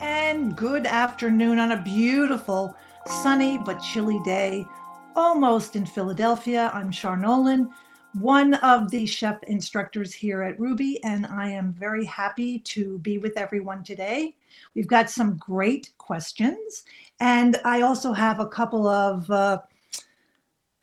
and good afternoon on a beautiful, sunny but chilly day, almost in Philadelphia. I'm Char Nolan, one of the chef instructors here at Rouxbe, and I am very happy to be with everyone today. We've got some great questions, and I also have a couple of uh,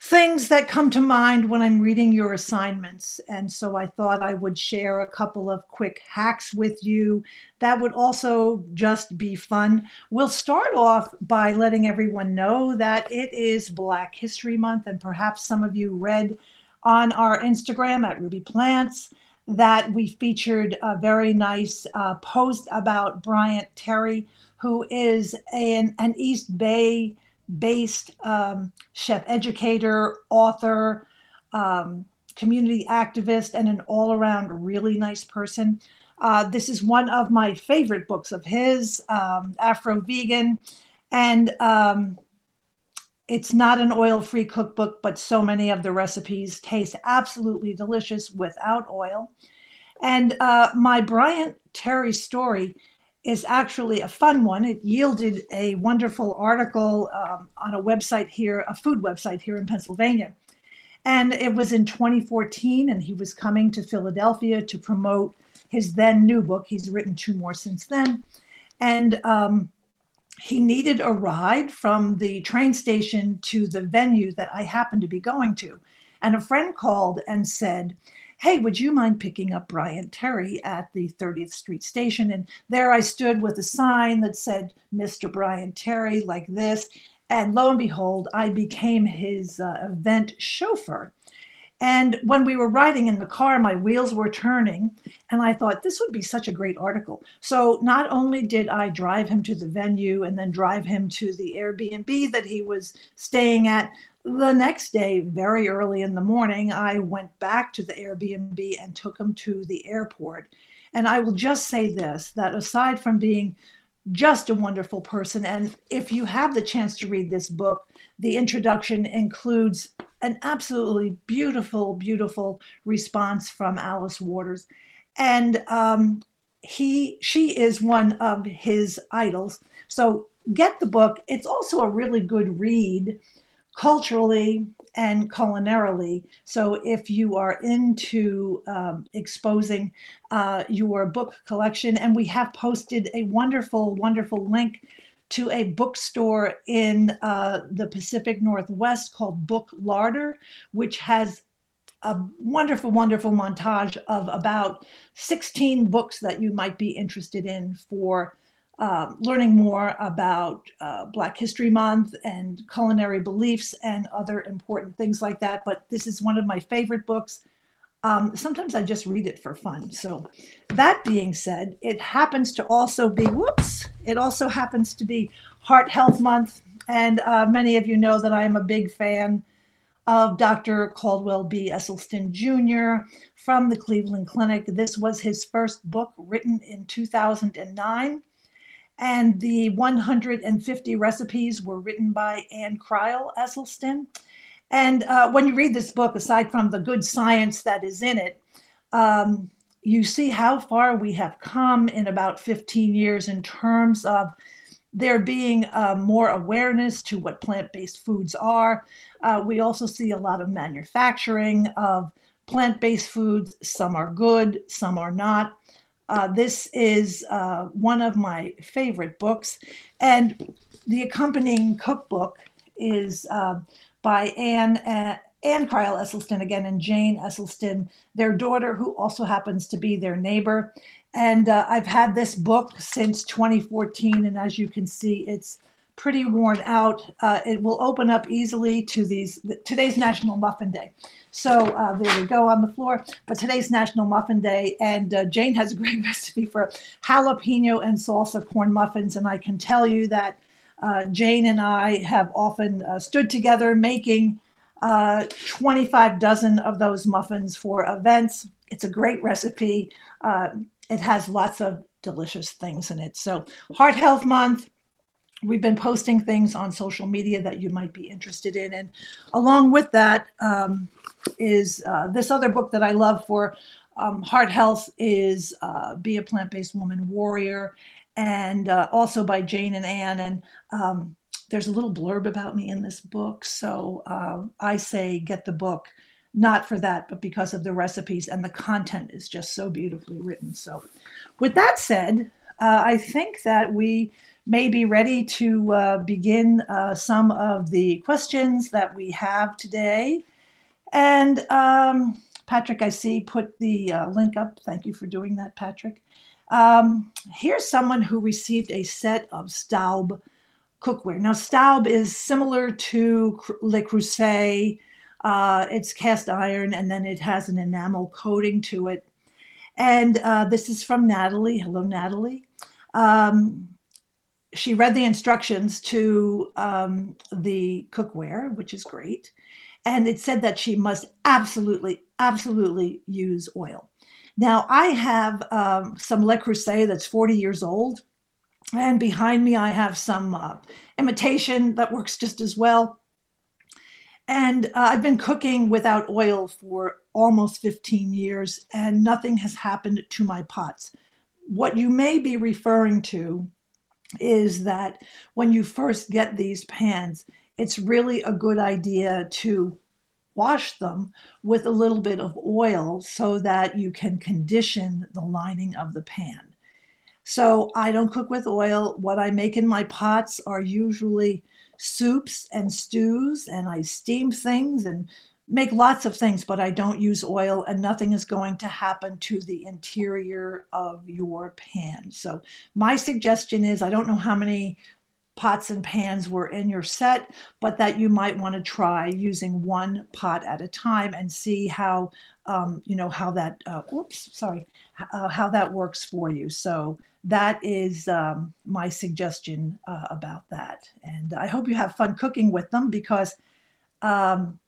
things that come to mind when I'm reading your assignments. And so I thought I would share a couple of quick hacks with you that would also just be fun. We'll start off by letting everyone know that it is Black History Month, and perhaps some of you read on our Instagram at Rouxbe Plants that we featured a very nice uh, post about Bryant Terry, who is an, an East Bay based um, chef educator, author, um, community activist, and an all around really nice person. Uh, this is one of my favorite books of his, um, Afro Vegan. And um, it's not an oil free cookbook, but so many of the recipes taste absolutely delicious without oil. And uh, my Bryant Terry story is actually a fun one. It yielded a wonderful article um, on a website here, a food website here in Pennsylvania. And it was in 2014, and he was coming to Philadelphia to promote his then new book. He's written two more since then. And um, he needed a ride from the train station to the venue that I happened to be going to. And a friend called and said, hey, would you mind picking up Brian Terry at the 30th Street station? And there I stood with a sign that said, Mr. Brian Terry, like this. And lo and behold, I became his uh, event chauffeur. And when we were riding in the car, my wheels were turning, and I thought this would be such a great article. So not only did I drive him to the venue and then drive him to the Airbnb that he was staying at, the next day, very early in the morning, I went back to the Airbnb and took him to the airport. And I will just say this that aside from being just a wonderful person, and if you have the chance to read this book, the introduction includes an absolutely beautiful, beautiful response from Alice Waters. And um, he, she is one of his idols. So get the book. It's also a really good read culturally and culinarily. So if you are into um, exposing uh, your book collection, and we have posted a wonderful, wonderful link to a bookstore in uh, the Pacific Northwest called Book Larder, which has a wonderful, wonderful montage of about 16 books that you might be interested in for uh, learning more about uh, Black History Month and culinary beliefs and other important things like that. But this is one of my favorite books. Um, sometimes I just read it for fun. So, that being said, it happens to also be, whoops, it also happens to be Heart Health Month. And uh, many of you know that I am a big fan of Dr. Caldwell B. Esselstyn Jr. from the Cleveland Clinic. This was his first book written in 2009 and the 150 recipes were written by Ann Crile Esselstyn. And uh, when you read this book, aside from the good science that is in it, um, you see how far we have come in about 15 years in terms of there being uh, more awareness to what plant based foods are. Uh, we also see a lot of manufacturing of plant based foods. Some are good, some are not. Uh, this is uh, one of my favorite books, and the accompanying cookbook is uh, by Anne uh, Ann Crile Esselstyn again and Jane Esselstyn, their daughter, who also happens to be their neighbor. And uh, I've had this book since 2014, and as you can see, it's pretty worn out. Uh, it will open up easily to these. Today's National Muffin Day. So uh, there we go on the floor. But today's National Muffin Day, and uh, Jane has a great recipe for jalapeno and salsa corn muffins. And I can tell you that uh, Jane and I have often uh, stood together making uh, 25 dozen of those muffins for events. It's a great recipe. It has lots of delicious things in it. So, Heart Health Month, we've been posting things on social media that you might be interested in. And along with that um, is uh, this other book that I love for um, heart health is uh, Be a Plant Based Woman Warrior. and uh, also by Jane and Anne. And um, there's a little blurb about me in this book. So uh, I say get the book, not for that, but because of the recipes and the content is just so beautifully written. So, with that said, uh, I think that we may be ready to uh, begin uh, some of the questions that we have today. And um, Patrick, I see, put the uh, link up. Thank you for doing that, Patrick. Um, here's someone who received a set of Staub cookware. Now, Staub is similar to Le Creuset. Uh, it's cast iron and then it has an enamel coating to it. And uh, this is from Natalie. Hello, Natalie. Um, she read the instructions to um, the cookware, which is great. And it said that she must absolutely, absolutely use oil. Now, I have um, some Le Creuset that's 40 years old. And behind me, I have some uh, imitation that works just as well. And uh, I've been cooking without oil for almost 15 years, and nothing has happened to my pots. What you may be referring to is that when you first get these pans, it's really a good idea to wash them with a little bit of oil so that you can condition the lining of the pan. So I don't cook with oil. What I make in my pots are usually soups and stews, and I steam things and make lots of things, but I don't use oil, and nothing is going to happen to the interior of your pan. So, my suggestion is I don't know how many pots and pans were in your set, but that you might want to try using one pot at a time and see how, um, you know, how that, uh, oops, sorry, uh, how that works for you. So, that is um, my suggestion uh, about that. And I hope you have fun cooking with them because um,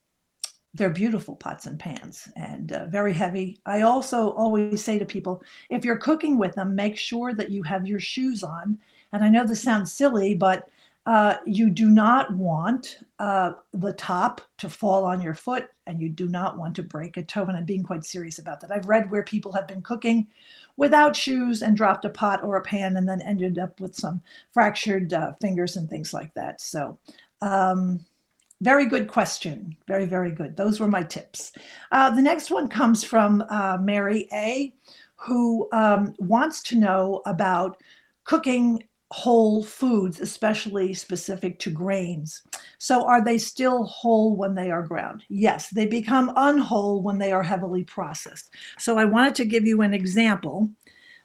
they're beautiful pots and pans and uh, very heavy. I also always say to people if you're cooking with them, make sure that you have your shoes on. And I know this sounds silly, but uh, you do not want uh, the top to fall on your foot and you do not want to break a toe. And I'm being quite serious about that. I've read where people have been cooking without shoes and dropped a pot or a pan and then ended up with some fractured uh, fingers and things like that. So, um, very good question. Very, very good. Those were my tips. Uh, the next one comes from uh, Mary A., who um, wants to know about cooking whole foods, especially specific to grains. So, are they still whole when they are ground? Yes, they become unwhole when they are heavily processed. So, I wanted to give you an example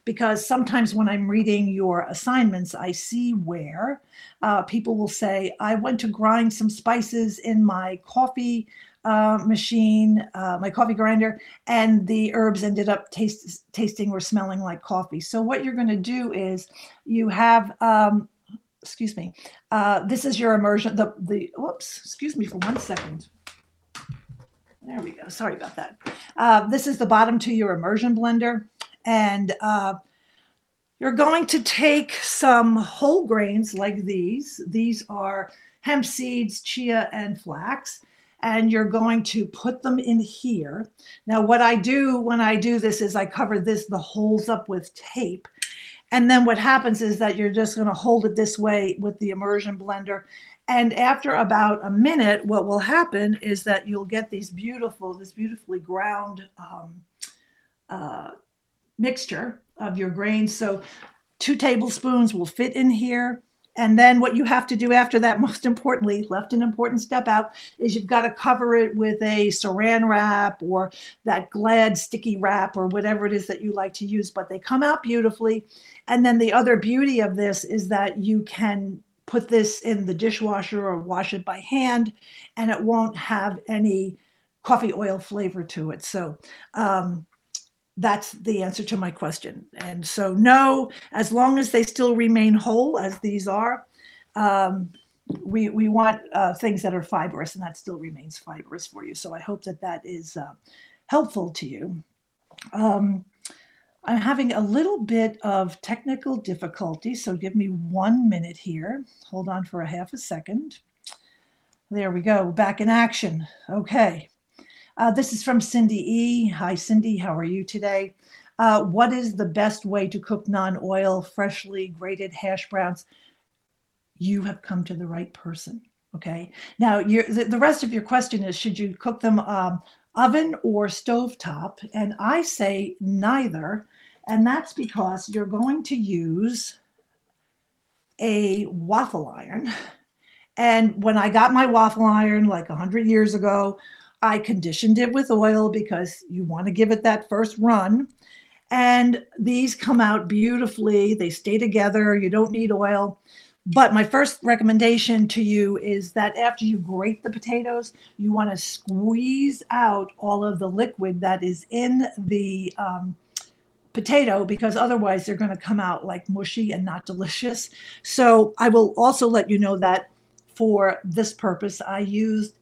because sometimes when I'm reading your assignments, I see where uh, people will say, I went to grind some spices in my coffee uh, machine, uh, my coffee grinder, and the herbs ended up taste, tasting or smelling like coffee. So, what you're going to do is you have, um, excuse me, uh, this is your immersion. The, the, whoops, excuse me for one second. There we go. Sorry about that. Uh, this is the bottom to your immersion blender. And uh, you're going to take some whole grains like these. These are hemp seeds, chia, and flax. And you're going to put them in here. Now, what I do when I do this is I cover this, the holes up with tape. And then what happens is that you're just going to hold it this way with the immersion blender. And after about a minute, what will happen is that you'll get these beautiful, this beautifully ground um, uh, mixture of your grains. So two tablespoons will fit in here. And then what you have to do after that, most importantly, left an important step out, is you've got to cover it with a saran wrap or that Glad sticky wrap or whatever it is that you like to use. But they come out beautifully. And then the other beauty of this is that you can put this in the dishwasher or wash it by hand, and it won't have any coffee oil flavor to it. So um, that's the answer to my question. And so, no, as long as they still remain whole, as these are, um, we we want uh, things that are fibrous, and that still remains fibrous for you. So I hope that that is uh, helpful to you. Um, I'm having a little bit of technical difficulty, so give me one minute here. Hold on for a half a second. There we go, back in action. Okay. Uh, this is from Cindy E. Hi, Cindy. How are you today? uh, what is the best way to cook non-oil, freshly grated hash browns? You have come to the right person. Okay. Now, the, the rest of your question is: Should you cook them um, oven or stovetop? And I say neither, and that's because you're going to use a waffle iron. And when I got my waffle iron like 100 years ago, I conditioned it with oil because you want to give it that first run. And these come out beautifully. They stay together. You don't need oil. But my first recommendation to you is that after you grate the potatoes, you want to squeeze out all of the liquid that is in the um, potato because otherwise they're going to come out like mushy and not delicious. So I will also let you know that for this purpose, I used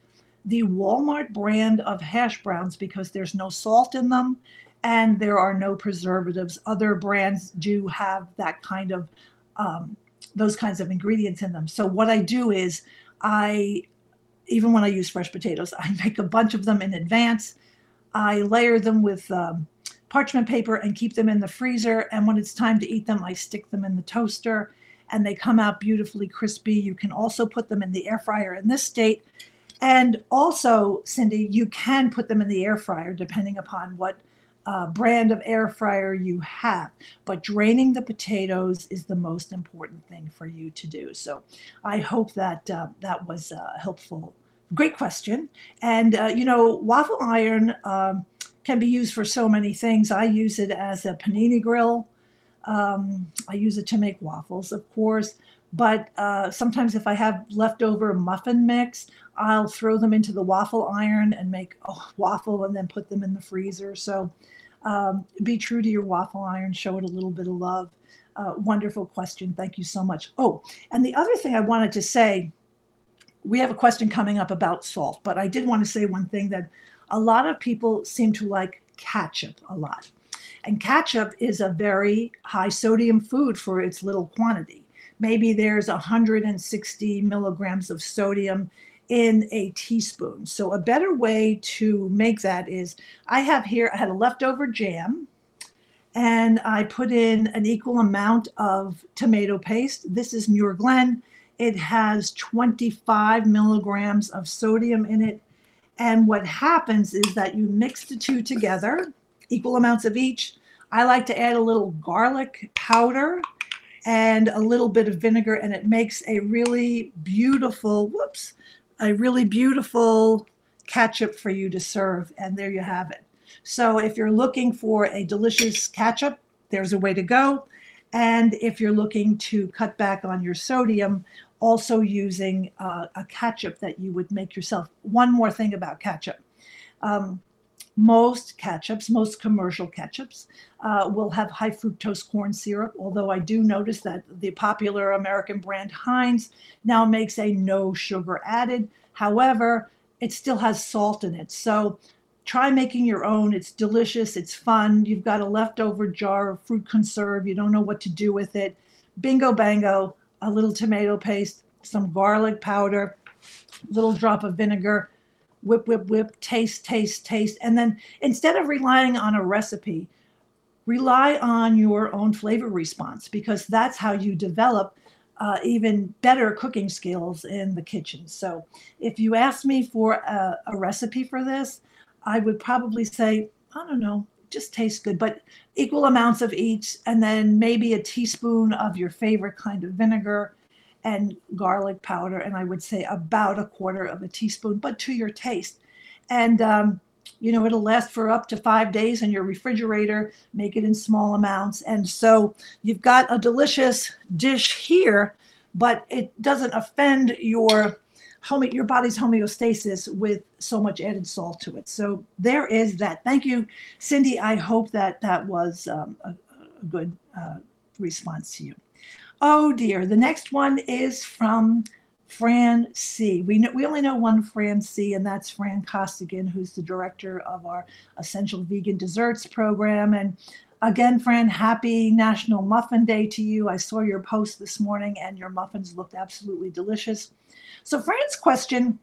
the Walmart brand of hash browns because there's no salt in them and there are no preservatives. Other brands do have that kind of um, those kinds of ingredients in them. So what I do is I even when I use fresh potatoes, I make a bunch of them in advance. I layer them with um, parchment paper and keep them in the freezer. And when it's time to eat them, I stick them in the toaster and they come out beautifully crispy. You can also put them in the air fryer in this state. And also, Cindy, you can put them in the air fryer depending upon what uh, brand of air fryer you have. But draining the potatoes is the most important thing for you to do. So I hope that uh, that was uh, helpful. Great question. And, uh, you know, waffle iron um, can be used for so many things. I use it as a panini grill. Um, I use it to make waffles, of course. But uh, sometimes, if I have leftover muffin mix, I'll throw them into the waffle iron and make a waffle and then put them in the freezer. So um, be true to your waffle iron, show it a little bit of love. Uh, wonderful question. Thank you so much. Oh, and the other thing I wanted to say we have a question coming up about salt, but I did want to say one thing that a lot of people seem to like ketchup a lot. And ketchup is a very high sodium food for its little quantity. Maybe there's 160 milligrams of sodium in a teaspoon. So, a better way to make that is I have here, I had a leftover jam and I put in an equal amount of tomato paste. This is Muir Glen. It has 25 milligrams of sodium in it. And what happens is that you mix the two together, equal amounts of each. I like to add a little garlic powder and a little bit of vinegar, and it makes a really beautiful, whoops, a really beautiful ketchup for you to serve. And there you have it. So if you're looking for a delicious ketchup, there's a way to go. And if you're looking to cut back on your sodium, also using uh, a ketchup that you would make yourself. One more thing about ketchup. Um, most ketchups, most commercial ketchups, uh, will have high fructose corn syrup, although I do notice that the popular American brand Heinz now makes a no sugar added. However, it still has salt in it. So try making your own. It's delicious, it's fun. You've got a leftover jar of fruit conserve, you don't know what to do with it. Bingo bango, a little tomato paste, some garlic powder, little drop of vinegar, whip, whip, whip, taste, taste, taste. And then instead of relying on a recipe, rely on your own flavor response because that's how you develop uh, even better cooking skills in the kitchen. So if you ask me for a, a recipe for this, I would probably say, I don't know, just tastes good, but equal amounts of each, and then maybe a teaspoon of your favorite kind of vinegar and garlic powder, and I would say about a quarter of a teaspoon, but to your taste. And um, you know, it'll last for up to five days in your refrigerator. Make it in small amounts, and so you've got a delicious dish here, but it doesn't offend your home, your body's homeostasis with so much added salt to it. So there is that. Thank you, Cindy. I hope that that was um, a, a, good uh, response to you. Oh dear. The next one is from Fran C. We know, we only know one Fran C, and that's Fran Costigan, who's the director of our Essential Vegan Desserts program. And again, Fran, happy National Muffin Day to you. I saw your post this morning, and your muffins looked absolutely delicious. So, Fran's question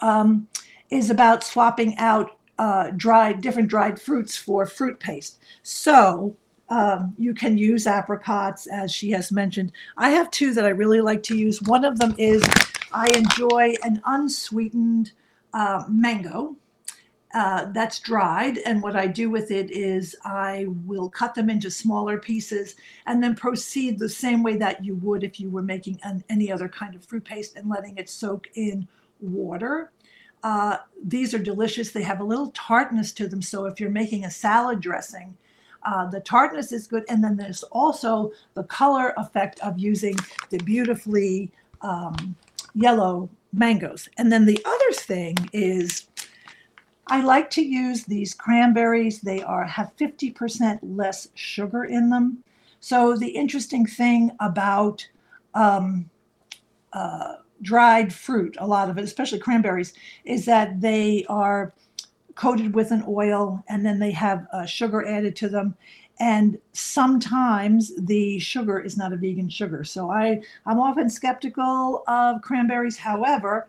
um, is about swapping out uh, dried different dried fruits for fruit paste. So um, you can use apricots, as she has mentioned. I have two that I really like to use. One of them is I enjoy an unsweetened uh, mango. Uh, that's dried, and what I do with it is I will cut them into smaller pieces and then proceed the same way that you would if you were making an, any other kind of fruit paste and letting it soak in water. Uh, these are delicious. They have a little tartness to them. So if you're making a salad dressing, uh, the tartness is good. And then there's also the color effect of using the beautifully um, yellow mangoes. And then the other thing is I like to use these cranberries. They are have 50% less sugar in them. So the interesting thing about um, uh, dried fruit, a lot of it, especially cranberries, is that they are coated with an oil and then they have uh, sugar added to them. And sometimes the sugar is not a vegan sugar. So i i'm often skeptical of cranberries. However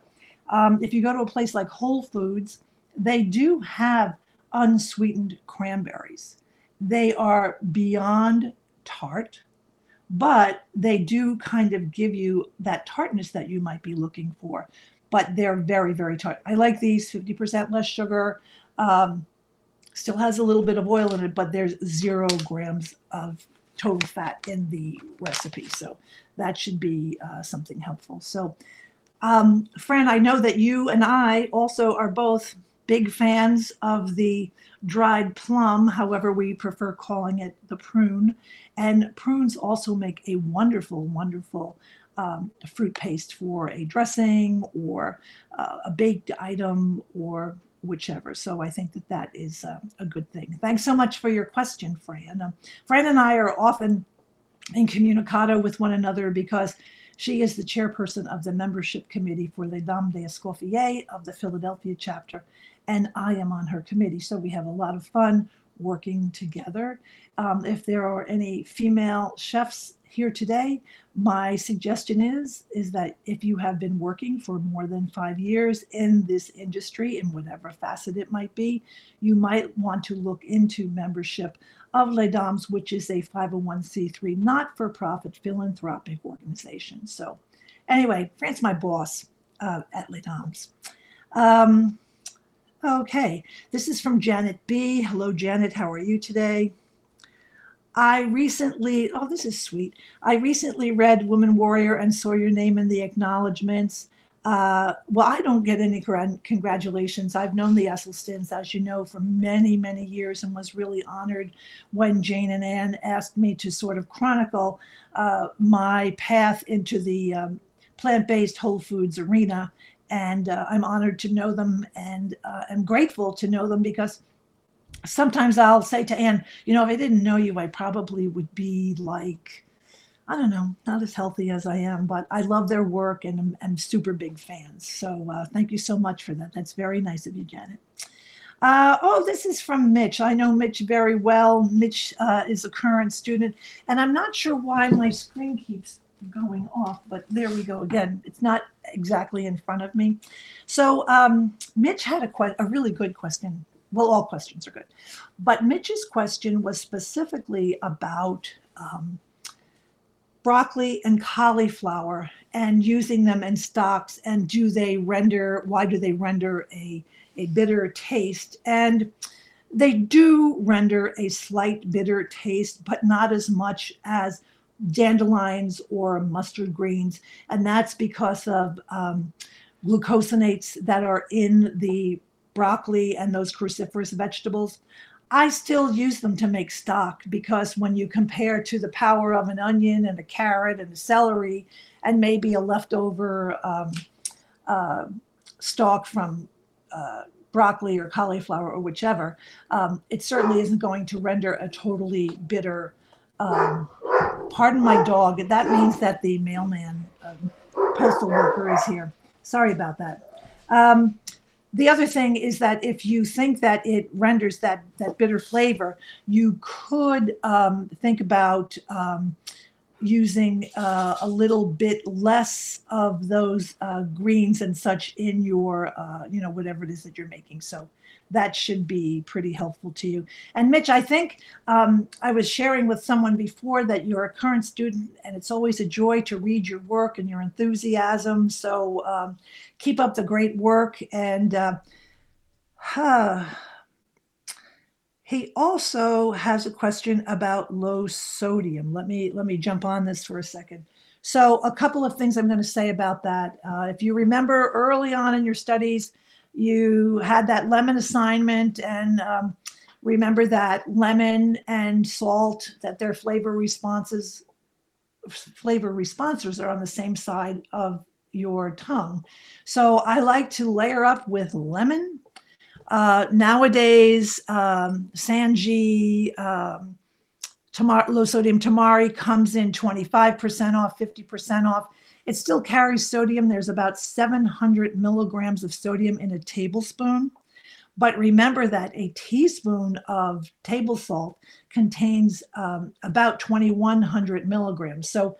um, if you go to a place like whole foods they do have unsweetened cranberries. They are beyond tart but they do kind of give you that tartness that you might be looking for but they're very very tart. I like these 50% less sugar um, still has a little bit of oil in it, but there's zero grams of total fat in the recipe. So that should be uh, something helpful. So, um, Fran, I know that you and I also are both big fans of the dried plum. However, we prefer calling it the prune. And prunes also make a wonderful, wonderful um, fruit paste for a dressing or uh, a baked item or whichever. So I think that that is uh, a good thing. Thanks so much for your question, Fran. Um, Fran and I are often in incommunicado with one another because she is the chairperson of the membership committee for Les Dames d'Escoffier of the Philadelphia chapter, and I am on her committee. So we have a lot of fun working together. Um, if there are any female chefs here today, my suggestion is is that if you have been working for more than five years in this industry, in whatever facet it might be, you might want to look into membership of Les Dames, which is a 501c3 not-for-profit philanthropic organization. So, anyway, Fran's my boss uh, at Les Dames. Um, okay, this is from Janet B. Hello, Janet. How are you today? I recently, oh, this is sweet. I recently read Woman Warrior and saw your name in the acknowledgments. Uh, well, I don't get any congratulations. I've known the Esselstyns, as you know, for many, many years and was really honored when Jane and Anne asked me to sort of chronicle uh, my path into the um, plant based Whole Foods arena. And uh, I'm honored to know them and uh, am grateful to know them because sometimes I'll say to Anne, you know, if I didn't know you, I probably would be like, I don't know, not as healthy as I am, but I love their work and I'm, I'm super big fans. So uh, thank you so much for that. That's very nice of you, Janet. Uh, oh, this is from Mitch. I know Mitch very well. Mitch uh, is a current student, and I'm not sure why my screen keeps going off, but there we go again. It's not exactly in front of me. So um, Mitch had a, que- a really good question well, all questions are good. But Mitch's question was specifically about um, broccoli and cauliflower and using them in stocks and do they render, why do they render a, a bitter taste? And they do render a slight bitter taste, but not as much as dandelions or mustard greens. And that's because of um, glucosinates that are in the broccoli and those cruciferous vegetables, I still use them to make stock because when you compare to the power of an onion and a carrot and a celery and maybe a leftover um, uh, stalk from uh, broccoli or cauliflower or whichever, um, it certainly isn't going to render a totally bitter. Um, pardon my dog. That means that the mailman, um, postal worker, is here. Sorry about that. The other thing is that if you think that it renders that that bitter flavor, you could um, think about um, using uh, a little bit less of those uh, greens and such in your, uh, you know, whatever it is that you're making. So that should be pretty helpful to you. And Mitch, I think um, I was sharing with someone before that you're a current student, and it's always a joy to read your work and your enthusiasm. So um, keep up the great work. And uh, huh, he also has a question about low sodium. Let me let me jump on this for a second. So a couple of things I'm going to say about that. Uh, if you remember early on in your studies, you had that lemon assignment and um, remember that lemon and salt that their flavor responses flavor responsors are on the same side of your tongue so i like to layer up with lemon uh, nowadays um, San-J um, tamar- low sodium tamari comes in 25% off 50% off it still carries sodium. There's about 700 milligrams of sodium in a tablespoon. But remember that a teaspoon of table salt contains um, about 2100 milligrams. So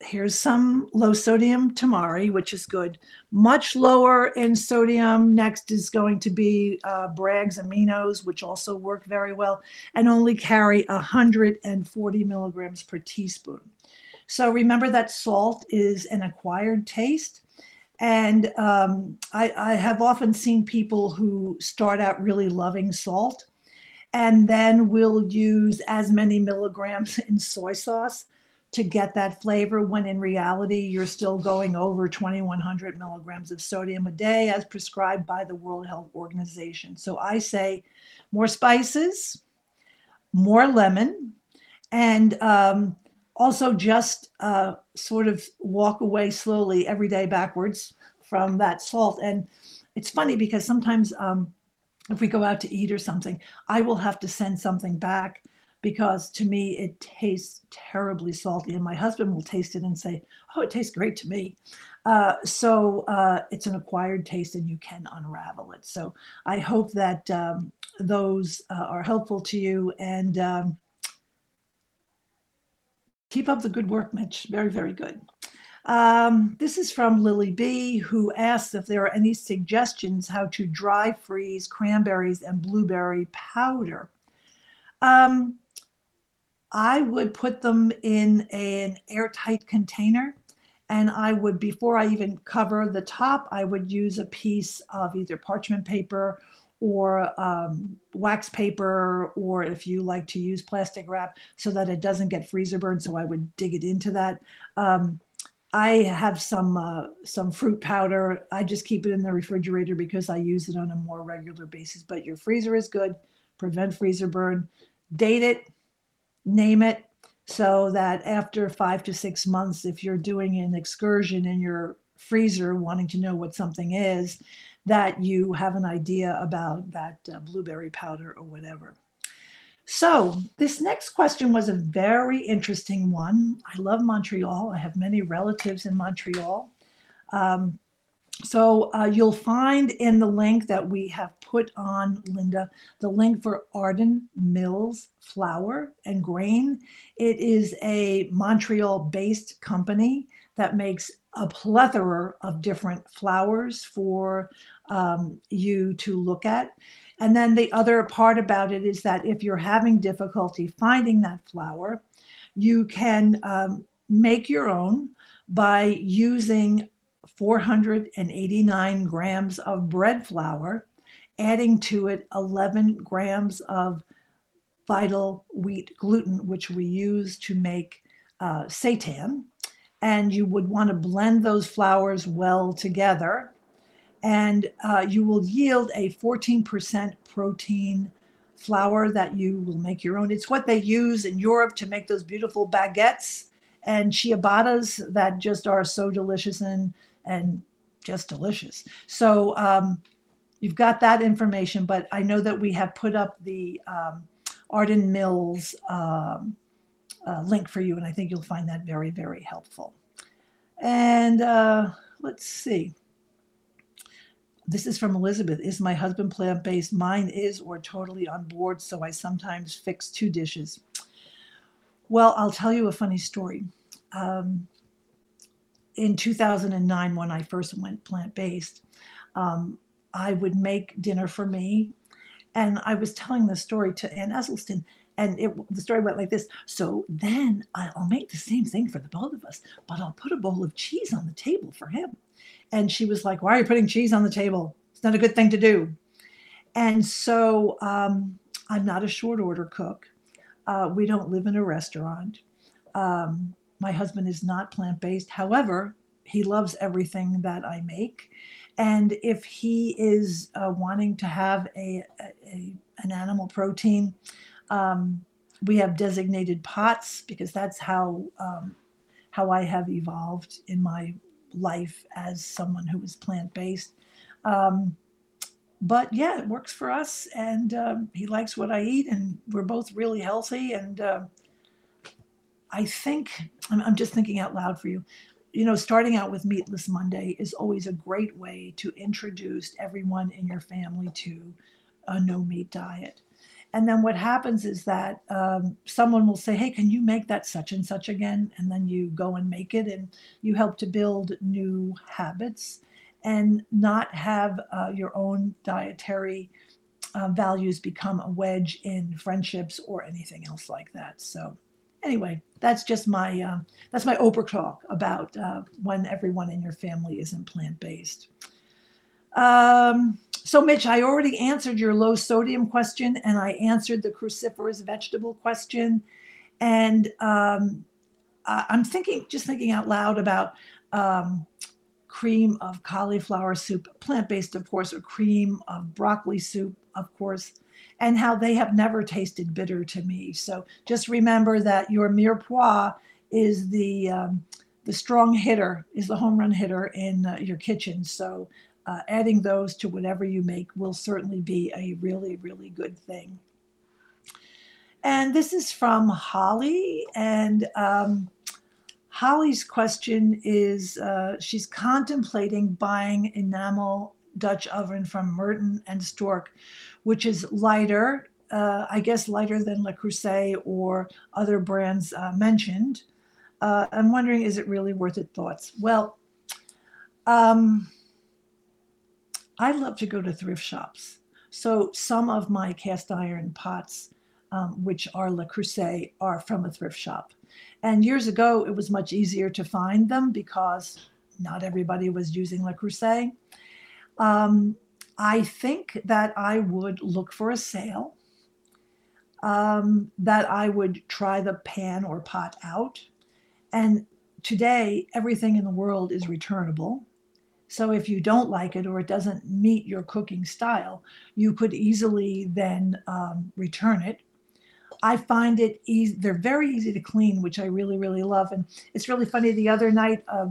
here's some low sodium tamari, which is good. Much lower in sodium. Next is going to be uh, Bragg's aminos, which also work very well and only carry 140 milligrams per teaspoon. So remember that salt is an acquired taste. And um, I, I have often seen people who start out really loving salt and then will use as many milligrams in soy sauce to get that flavor when in reality you're still going over 2100 milligrams of sodium a day as prescribed by the World Health Organization. So I say more spices, more lemon, and um, also just uh, sort of walk away slowly every day backwards from that salt. And it's funny because sometimes um, if we go out to eat or something, I will have to send something back because to me it tastes terribly salty. And my husband will taste it and say, Oh, it tastes great to me. Uh, so uh, it's an acquired taste and you can unravel it. So I hope that um, those uh, are helpful to you. And um, Keep up the good work, Mitch. Very, very good. Um, this is from Lily B, who asks if there are any suggestions how to dry freeze cranberries and blueberry powder. Um, I would put them in an airtight container and I would, before I even cover the top, I would use a piece of either parchment paper or um, wax paper, or if you like to use plastic wrap so that it doesn't get freezer burn. So I would dig it into that. Um, I have some uh, some fruit powder. I just keep it in the refrigerator because I use it on a more regular basis. But your freezer is good. Prevent freezer burn. Date it. Name it so that after five to six months, if you're doing an excursion in your freezer wanting to know what something is, that you have an idea about that uh, blueberry powder or whatever. So, this next question was a very interesting one. I love Montreal. I have many relatives in Montreal. Um, so, uh, you'll find in the link that we have put on, Linda, the link for Ardent Mills Flour and Grain. It is a Montreal based company that makes a plethora of different flours for um, you to look at. And then the other part about it is that if you're having difficulty finding that flour, you can um, make your own by using 489 grams of bread flour, adding to it 11 grams of vital wheat gluten, which we use to make uh, seitan. And you would want to blend those flours well together and uh, you will yield a 14% protein flour that you will make your own. It's what they use in Europe to make those beautiful baguettes and ciabattas that just are so delicious and and just delicious. So um, you've got that information, but I know that we have put up the um, Ardent Mills um, uh, link for you, and I think you'll find that very, very helpful. And uh, let's see. This is from Elizabeth. Is my husband plant based? Mine is, or totally on board. So I sometimes fix two dishes. Well, I'll tell you a funny story. Um, in 2009, when I first went plant based, um, I would make dinner for me. And I was telling the story to Ann Esselstyn, and it, the story went like this. So then I'll make the same thing for the both of us, but I'll put a bowl of cheese on the table for him. And she was like, Why are you putting cheese on the table? It's not a good thing to do. And so um, I'm not a short order cook. Uh, we don't live in a restaurant. Um, my husband is not plant based. However, he loves everything that I make. And if he is uh, wanting to have a, a, an animal protein, um, we have designated pots because that's how um, how I have evolved in my life as someone who is plant based. Um, but yeah, it works for us, and um, he likes what I eat, and we're both really healthy. And uh, I think I'm, I'm just thinking out loud for you. You know, starting out with Meatless Monday is always a great way to introduce everyone in your family to a no meat diet. And then what happens is that um, someone will say, Hey, can you make that such and such again? And then you go and make it, and you help to build new habits and not have uh, your own dietary uh, values become a wedge in friendships or anything else like that. So, anyway, that's just my uh, that's my Oprah talk about uh, when everyone in your family isn't plant based. Um, so, Mitch, I already answered your low sodium question, and I answered the cruciferous vegetable question, and um, I'm thinking, just thinking out loud about um, cream of cauliflower soup, plant based, of course, or cream of broccoli soup, of course, and how they have never tasted bitter to me. So just remember that your mirepoix is the um, the strong hitter, is the home run hitter in uh, your kitchen. So uh, adding those to whatever you make will certainly be a really, really good thing. And this is from Holly, and um, Holly's question is uh, she's contemplating buying enamel Dutch oven from Merten and Storck, which is lighter, uh, I guess lighter than Le Creuset or other brands uh, mentioned. Uh, I'm wondering, is it really worth it? Thoughts? Well, um, I love to go to thrift shops. So some of my cast iron pots, um, which are Le Creuset, are from a thrift shop. And years ago, it was much easier to find them because not everybody was using Le Creuset. Um, I think that I would look for a sale, um, that I would try the pan or pot out. And today, everything in the world is returnable. So if you don't like it or it doesn't meet your cooking style, you could easily then um, return it I find it easy. They're very easy to clean, which I really, really love. And it's really funny. The other night, uh,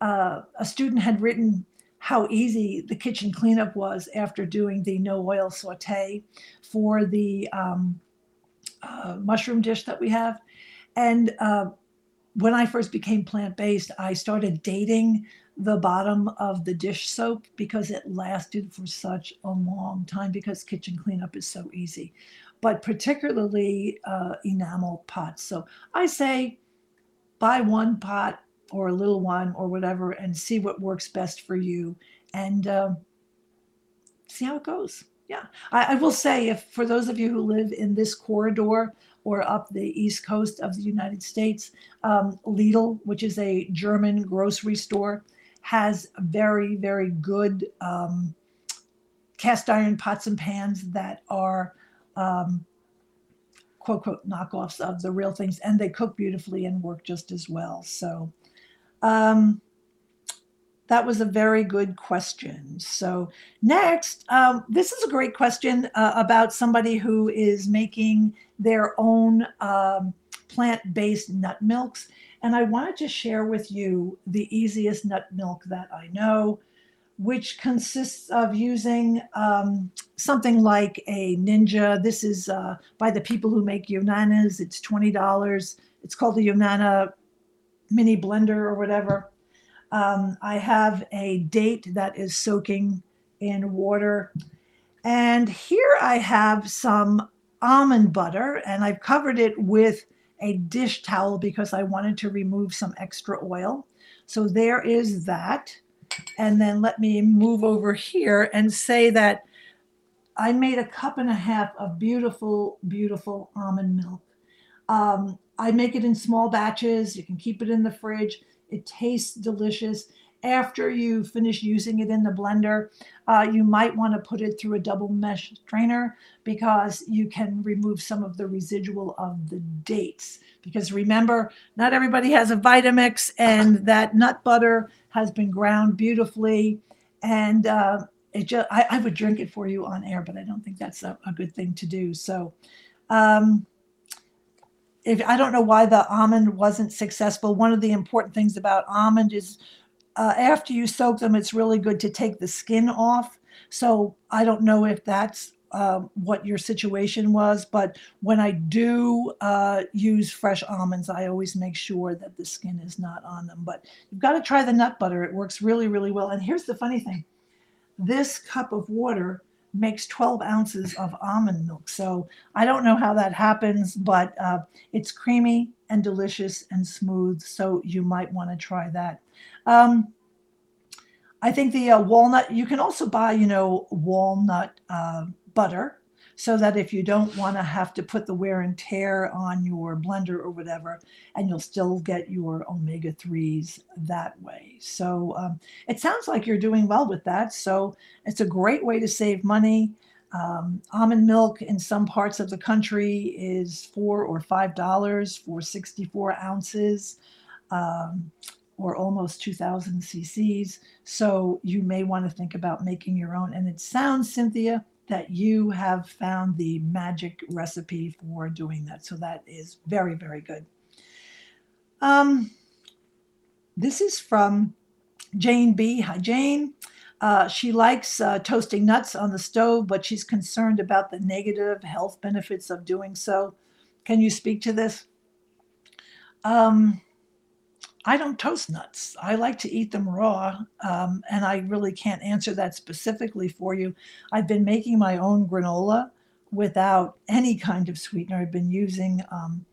uh, a student had written how easy the kitchen cleanup was after doing the no oil saute for the um, uh, mushroom dish that we have. And uh, when I first became plant based, I started dating the bottom of the dish soap because it lasted for such a long time because kitchen cleanup is so easy but particularly uh, enamel pots. So I say buy one pot or a little one or whatever and see what works best for you and uh, see how it goes. Yeah, I, I, will say if for those of you who live in this corridor or up the east coast of the United States, um, Lidl, which is a German grocery store, has very, very good um, cast iron pots and pans that are um, quote, quote, knockoffs of the real things, and they cook beautifully and work just as well. So, um, that was a very good question. So, next, um, this is a great question uh, about somebody who is making their own um, plant based nut milks. And I wanted to share with you the easiest nut milk that I know which consists of using um, something like a Ninja. This is uh, by the people who make Yonanas. It's $20. It's called the Yonana mini blender or whatever. Um, I have a date that is soaking in water. And here I have some almond butter, and I've covered it with a dish towel because I wanted to remove some extra oil. So there is that. And then let me move over here and say that I made a cup and a half of beautiful, beautiful almond milk. Um, I make it in small batches. You can keep it in the fridge. It tastes delicious. After you finish using it in the blender, uh, you might want to put it through a double mesh strainer because you can remove some of the residual of the dates. Because remember, not everybody has a Vitamix, and that nut butter has been ground beautifully. And uh, it just, I, I, would drink it for you on air, but I don't think that's a, a good thing to do. So, um, if I don't know why the almond wasn't successful, one of the important things about almond is uh, after you soak them, it's really good to take the skin off. So I don't know if that's uh, what your situation was, but when I do uh, use fresh almonds, I always make sure that the skin is not on them. But you've got to try the nut butter; it works really, really well. And here's the funny thing: this cup of water makes 12 ounces of almond milk. So I don't know how that happens, but uh, it's creamy and delicious and smooth. So you might want to try that. Um, I think the uh, walnut, you can also buy, you know, walnut uh, butter so that if you don't want to have to put the wear and tear on your blender or whatever, and you'll still get your omega 3s that way. So um, it sounds like you're doing well with that. So it's a great way to save money. Um, almond milk in some parts of the country is four or five dollars for 64 ounces. Um, or almost 2000 cc's. So you may want to think about making your own. And it sounds, Cynthia, that you have found the magic recipe for doing that. So that is very, very good. Um, this is from Jane B. Hi, Jane. Uh, she likes uh, toasting nuts on the stove, but she's concerned about the negative health benefits of doing so. Can you speak to this? Um, I don't toast nuts. I like to eat them raw, um, and I really can't answer that specifically for you. I've been making my own granola without any kind of sweetener. I've been using um,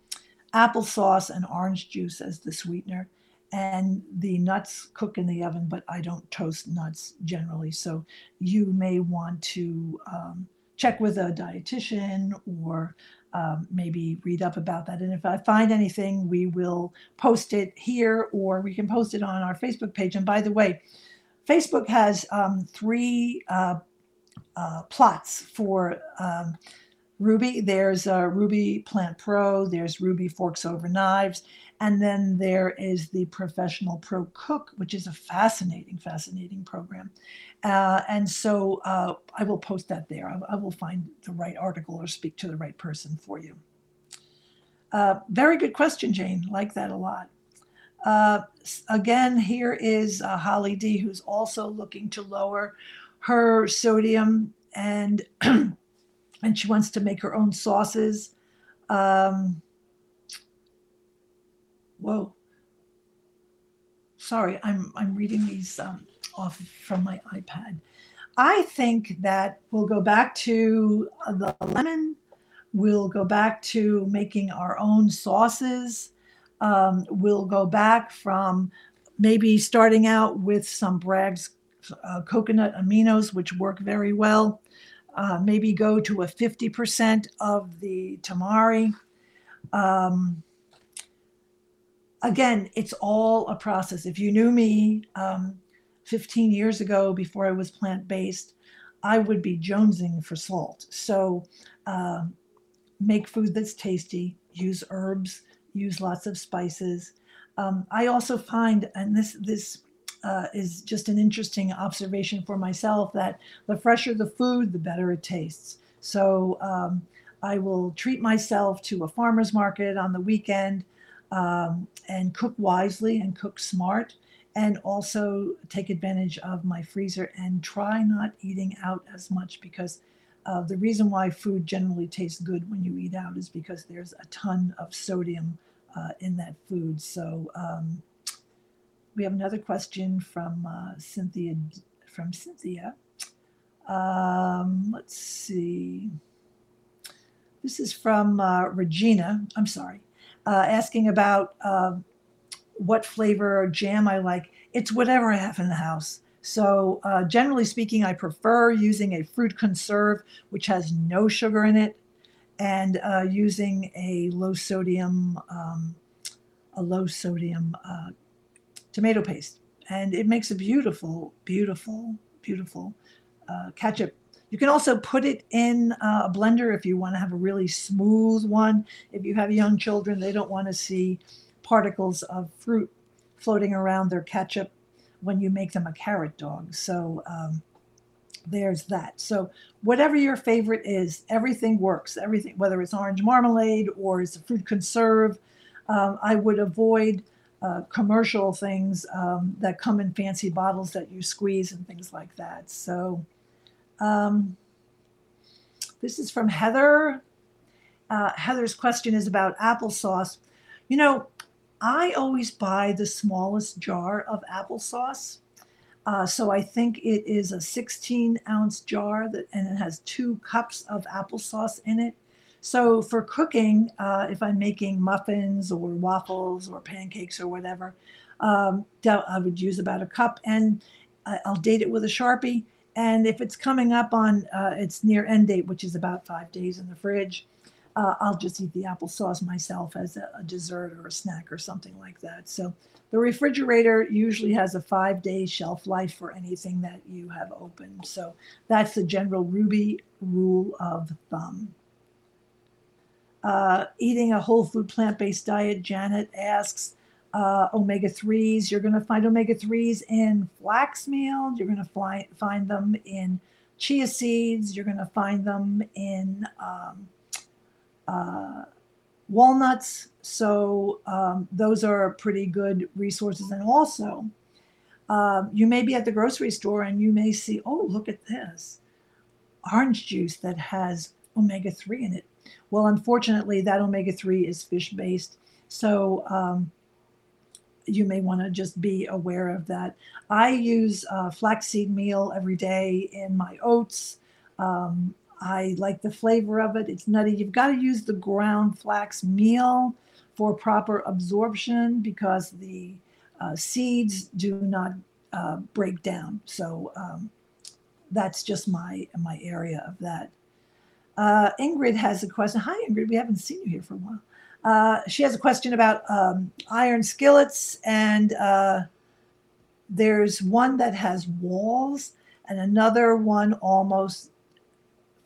applesauce and orange juice as the sweetener, and the nuts cook in the oven, but I don't toast nuts generally. So you may want to um, check with a dietitian or um, maybe read up about that. And if I find anything, we will post it here or we can post it on our Facebook page. And by the way, Facebook has um, three uh, uh, plots for um, Rouxbe. There's uh, Rouxbe Plant Pro, there's Rouxbe Forks Over Knives, and then there is the Professional Pro Cook, which is a fascinating, fascinating program. Uh, and so uh, I will post that there. I, I, will find the right article or speak to the right person for you. Uh, very good question, Jane. Like that a lot. Uh, again, here is uh, Holly D, who's also looking to lower her sodium and and she wants to make her own sauces. Um, whoa. Sorry, I'm I'm reading these um, off from my iPad. I think that we'll go back to the lemon. We'll go back to making our own sauces. Um, we'll go back from maybe starting out with some Bragg's uh, coconut aminos, which work very well. Uh, maybe go to a 50% of the tamari. Um, again, it's all a process. If you knew me um, 15 years ago, before I was plant based, I would be jonesing for salt. So uh, make food that's tasty, use herbs, use lots of spices. Um, I also find, and this this uh, is just an interesting observation for myself, that the fresher the food, the better it tastes. So um, I will treat myself to a farmer's market on the weekend um, and cook wisely and cook smart and also take advantage of my freezer and try not eating out as much because uh, the reason why food generally tastes good when you eat out is because there's a ton of sodium uh, in that food. So um, we have another question from uh, Cynthia. From Cynthia, um, let's see. This is from uh, Regina. I'm sorry. Uh, asking about uh, what flavor jam I like. It's whatever I have in the house. So, uh, generally speaking, I prefer using a fruit conserve, which has no sugar in it, and uh, using a low sodium, um, a low sodium uh, tomato paste, and it makes a beautiful, beautiful, beautiful uh, ketchup. You can also put it in a blender if you want to have a really smooth one. If you have young children, they don't want to see particles of fruit floating around their ketchup when you make them a carrot dog. So um, there's that. So whatever your favorite is, everything works. Everything, whether it's orange marmalade or it's a fruit conserve, um, I would avoid uh, commercial things um, that come in fancy bottles that you squeeze and things like that. So um, this is from Heather. Uh, Heather's question is about applesauce. You know, I always buy the smallest jar of applesauce. Uh, so I think it is a 16 ounce jar that, and it has two cups of applesauce in it. So for cooking, uh, if I'm making muffins or waffles or pancakes or whatever, um, I would use about a cup and I'll date it with a Sharpie. And if it's coming up on uh, its near end date, which is about five days in the fridge, uh, I'll just eat the applesauce myself as a, a, dessert or a snack or something like that. So the refrigerator usually has a five day shelf life for anything that you have opened. So that's the general Rouxbe rule of thumb. Uh, eating a whole food plant based diet, Janet asks, uh, omega 3s. You're going to find omega 3s in flax meal. You're going to find, find them in chia seeds. You're going to find them in um, uh, walnuts. So um, those are pretty good resources. And also, um, you may be at the grocery store and you may see, oh, look at this orange juice that has omega 3 in it. Well, unfortunately, that omega 3 is fish based. So um, you may want to just be aware of that. I use uh, flaxseed meal every day in my oats. Um, I like the flavor of it. It's nutty. You've got to use the ground flax meal for proper absorption because the uh, seeds do not uh, break down. So um, that's just my my area of that. Uh, Ingrid has a question. Hi, Ingrid. We haven't seen you here for a while. Uh, she has a question about um, iron skillets, and uh, there's one that has walls and another one almost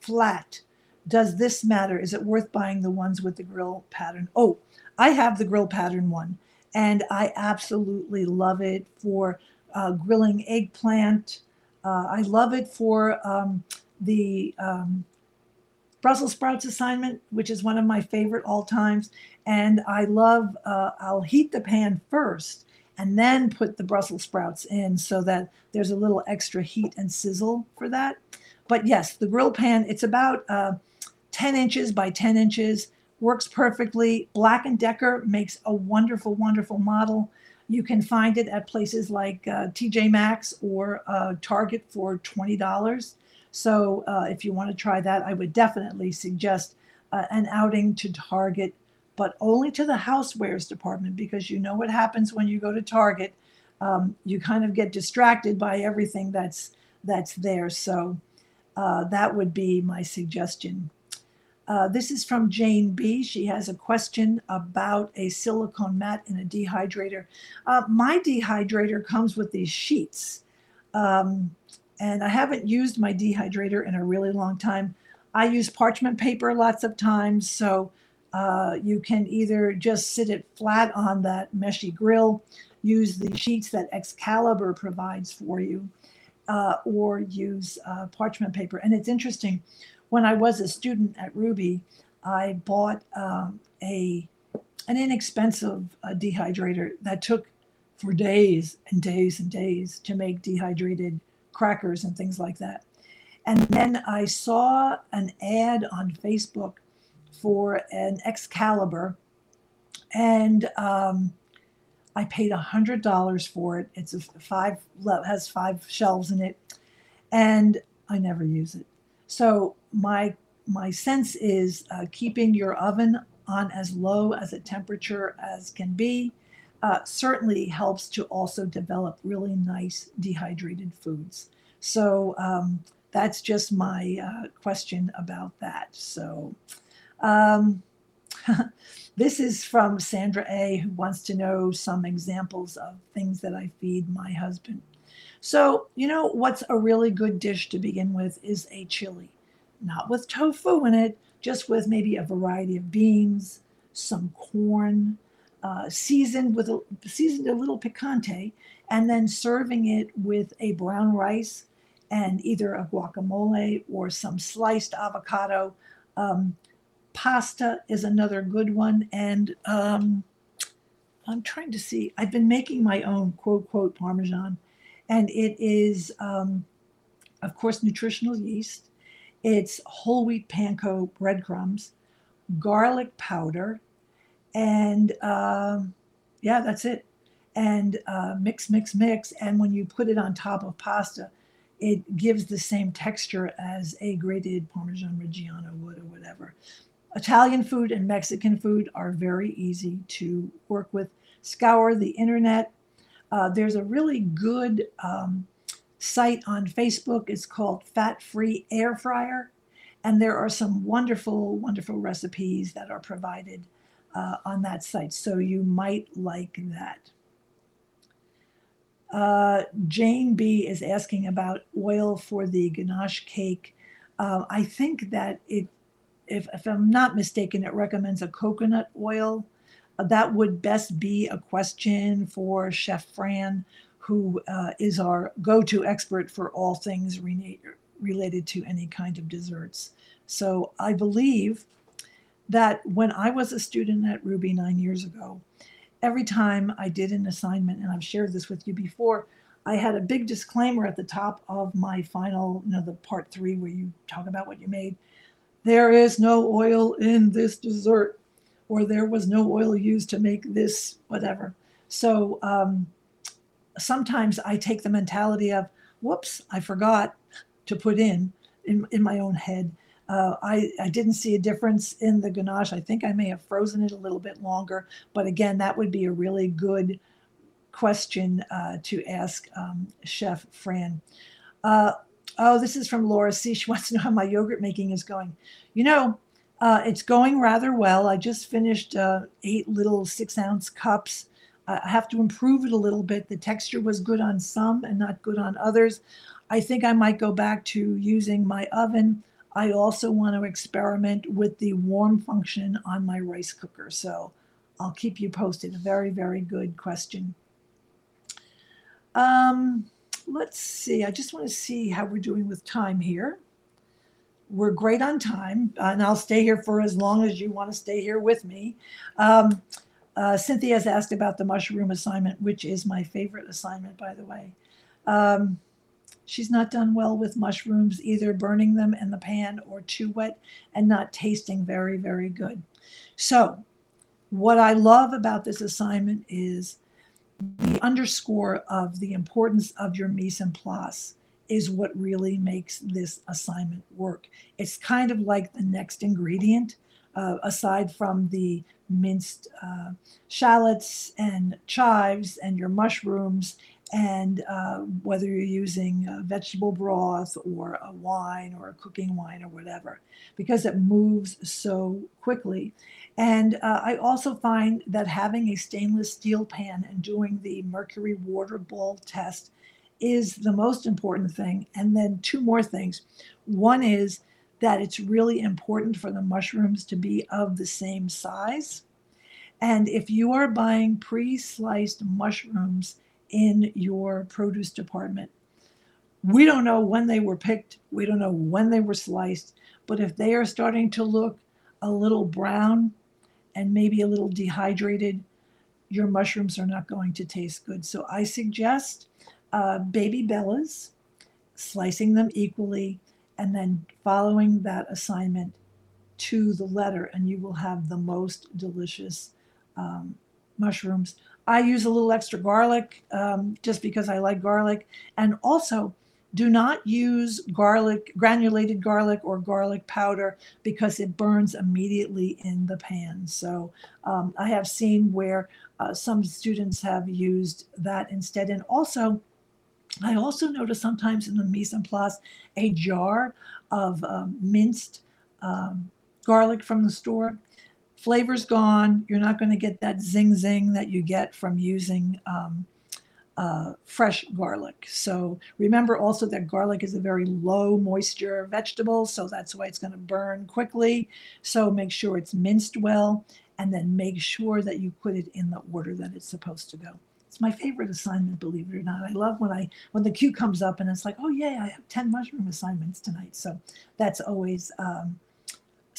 flat. Does this matter? Is it worth buying the ones with the grill pattern? Oh, I have the grill pattern one, and I absolutely love it for uh, grilling eggplant. Uh, I love it for um, the um, Brussels sprouts assignment, which is one of my favorite all times. And I love, uh, I'll heat the pan first and then put the Brussels sprouts in so that there's a little extra heat and sizzle for that. But yes, the grill pan, it's about uh, 10 inches by 10 inches, works perfectly. Black & Decker makes a wonderful, wonderful model. You can find it at places like uh, TJ Maxx or uh, Target for $20. So uh, if you want to try that, I would definitely suggest uh, an outing to Target, but only to the housewares department because you know what happens when you go to Target. Um, you kind of get distracted by everything that's that's there. So uh, that would be my suggestion. Uh, this is from Jane B. She has a question about a silicone mat in a dehydrator. Uh, my dehydrator comes with these sheets. Um, and I haven't used my dehydrator in a really long time. I use parchment paper lots of times, so uh, you can either just sit it flat on that meshy grill, use the sheets that Excalibur provides for you, uh, or use uh, parchment paper. And it's interesting, when I was a student at Rouxbe, I bought um, a an inexpensive uh, dehydrator that took for days and days and days to make dehydrated crackers and things like that. And then I saw an ad on Facebook for an Excalibur, and um, I paid hundred dollars for it. It's a five has five shelves in it, and I never use it. So my my sense is uh, keeping your oven on as low as a temperature as can be uh, certainly helps to also develop really nice dehydrated foods. So um, that's just my uh, question about that. So um, this is from Sandra A, who wants to know some examples of things that I feed my husband. So, you know, what's a really good dish to begin with is a chili, not with tofu in it, just with maybe a variety of beans, some corn, uh, seasoned with a seasoned a little picante, and then serving it with a brown rice and either a guacamole or some sliced avocado. Um, pasta is another good one, and um, I'm trying to see. I've been making my own quote quote parmesan, and it is, um, of course, nutritional yeast. It's whole wheat panko breadcrumbs, garlic powder, and um, yeah, that's it. And uh, mix, mix, mix. And when you put it on top of pasta, it gives the same texture as a grated Parmesan Reggiano would or whatever. Italian food and Mexican food are very easy to work with. Scour the internet. Uh, there's a really good um, site on Facebook. It's called Fat Free Air Fryer. And there are some wonderful, wonderful recipes that are provided uh, on that site. So you might like that. Uh, Jane B is asking about oil for the ganache cake. Uh, I think that it, if, if I'm not mistaken, it recommends a coconut oil. Uh, that would best be a question for Chef Fran, who uh, is our go to expert for all things re- related to any kind of desserts. So I believe that when I was a student at Rouxbe nine years ago, every time I did an assignment, and I've shared this with you before, I had a big disclaimer at the top of my final, you know, the part three where you talk about what you made. There is no oil in this dessert, or there was no oil used to make this, whatever. So um, sometimes I take the mentality of, whoops, I forgot to put in in, in my own head. Uh, I, I didn't see a difference in the ganache. I think I may have frozen it a little bit longer, but again, that would be a really good question uh, to ask um, Chef Fran. Uh, oh, this is from Laura C. She wants to know how my yogurt making is going. You know, uh, it's going rather well. I just finished uh, eight little six ounce cups. I have to improve it a little bit. The texture was good on some and not good on others. I think I might go back to using my oven I also want to experiment with the warm function on my rice cooker. So I'll keep you posted. A very, very good question. Um, let's see. I just want to see how we're doing with time here. We're great on time, and I'll stay here for as long as you want to stay here with me. Um, uh, Cynthia has asked about the mushroom assignment, which is my favorite assignment, by the way. Um, She's not done well with mushrooms, either burning them in the pan or too wet and not tasting very, very good. So, what I love about this assignment is the underscore of the importance of your mise en place is what really makes this assignment work. It's kind of like the next ingredient, uh, aside from the minced uh, shallots and chives and your mushrooms and uh, whether you're using vegetable broth or a wine or a cooking wine or whatever, because it moves so quickly. And uh, I also find that having a stainless steel pan and doing the mercury water ball test is the most important thing. And then two more things. One is that it's really important for the mushrooms to be of the same size. And if you are buying pre sliced mushrooms, in your produce department. We don't know when they were picked, we don't know when they were sliced, but if they are starting to look a little brown and maybe a little dehydrated, your mushrooms are not going to taste good. So I suggest uh, baby bellas, slicing them equally, and then following that assignment to the letter, and you will have the most delicious um, mushrooms. I use a little extra garlic um, just because I like garlic. And also, do not use garlic, granulated garlic or garlic powder because it burns immediately in the pan. So um, I have seen where uh, some students have used that instead. And also, I also notice sometimes in the mise en place a jar of um, minced um, garlic from the store. Flavor's gone. You're not going to get that zing zing that you get from using um, uh, fresh garlic. So remember also that garlic is a very low moisture vegetable, so that's why it's going to burn quickly. So make sure it's minced well, and then make sure that you put it in the order that it's supposed to go. It's my favorite assignment, believe it or not. I love when I when the cue comes up and it's like, oh yeah, I have ten mushroom assignments tonight. So that's always um,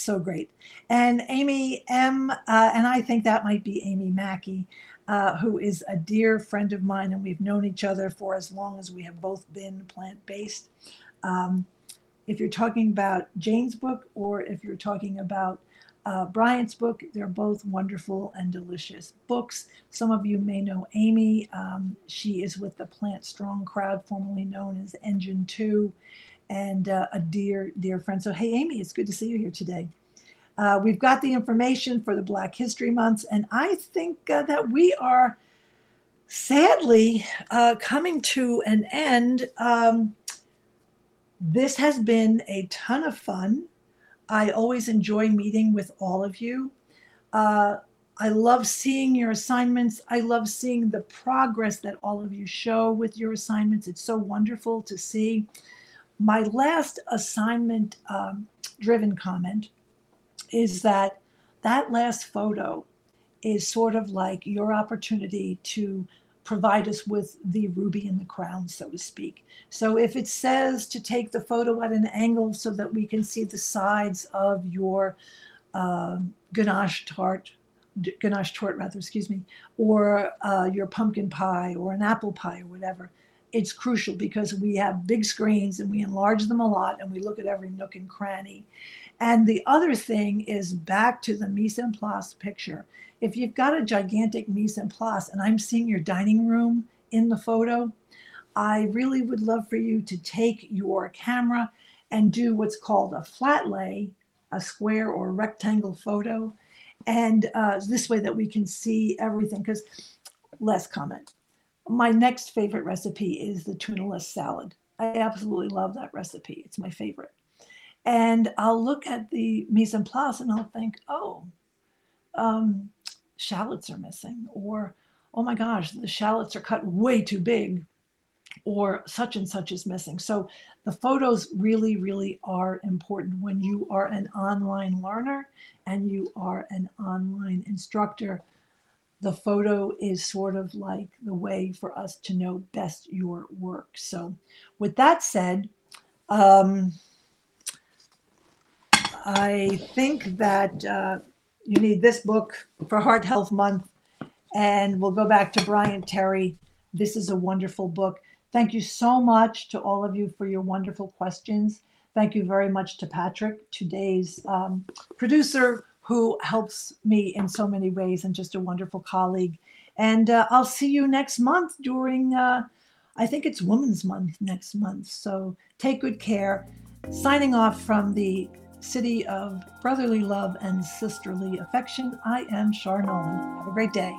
so great. And Amy M, uh, and I think that might be Amy Mackey, uh, who is a dear friend of mine, and we've known each other for as long as we have both been plant based. Um, if you're talking about Jane's book or if you're talking about uh, Bryant's book. They're both wonderful and delicious books. Some of you may know Amy. Um, she is with the Plant Strong crowd, formerly known as Engine 2, and uh, a dear, dear friend. So, hey, Amy, it's good to see you here today. Uh, we've got the information for the Black History Months, and I think uh, that we are sadly uh, coming to an end. Um, this has been a ton of fun. I always enjoy meeting with all of you. Uh, I love seeing your assignments. I love seeing the progress that all of you show with your assignments. It's so wonderful to see. My last assignment um, driven comment is that that last photo is sort of like your opportunity to provide us with the ruby in the crown, so to speak. So if it says to take the photo at an angle so that we can see the sides of your uh, ganache tart, ganache tart rather, excuse me, or uh, your pumpkin pie or an apple pie or whatever, it's crucial because we have big screens and we enlarge them a lot and we look at every nook and cranny. And the other thing is back to the mise en place picture if you've got a gigantic mise en place and I'm seeing your dining room in the photo, I really would love for you to take your camera and do what's called a flat lay, a square or rectangle photo. And uh, this way that we can see everything. Because, less comment. My next favorite recipe is the tunaless salad. I absolutely love that recipe. It's my favorite. And I'll look at the mise en place and I'll think, oh, um, shallots are missing, or oh my gosh, the shallots are cut way too big, or such and such is missing. So the photos really, really are important when you are an online learner and you are an online instructor. The photo is sort of like the way for us to know best your work. So, with that said, um, I think that uh, you need this book for Heart Health Month. And we'll go back to Bryant Terry. This is a wonderful book. Thank you so much to all of you for your wonderful questions. Thank you very much to Patrick, today's um, producer, who helps me in so many ways and just a wonderful colleague. And uh, I'll see you next month during, uh, I think it's Women's Month next month. So take good care. Signing off from the city of brotherly love and sisterly affection. I am Char Nolan. Have a great day.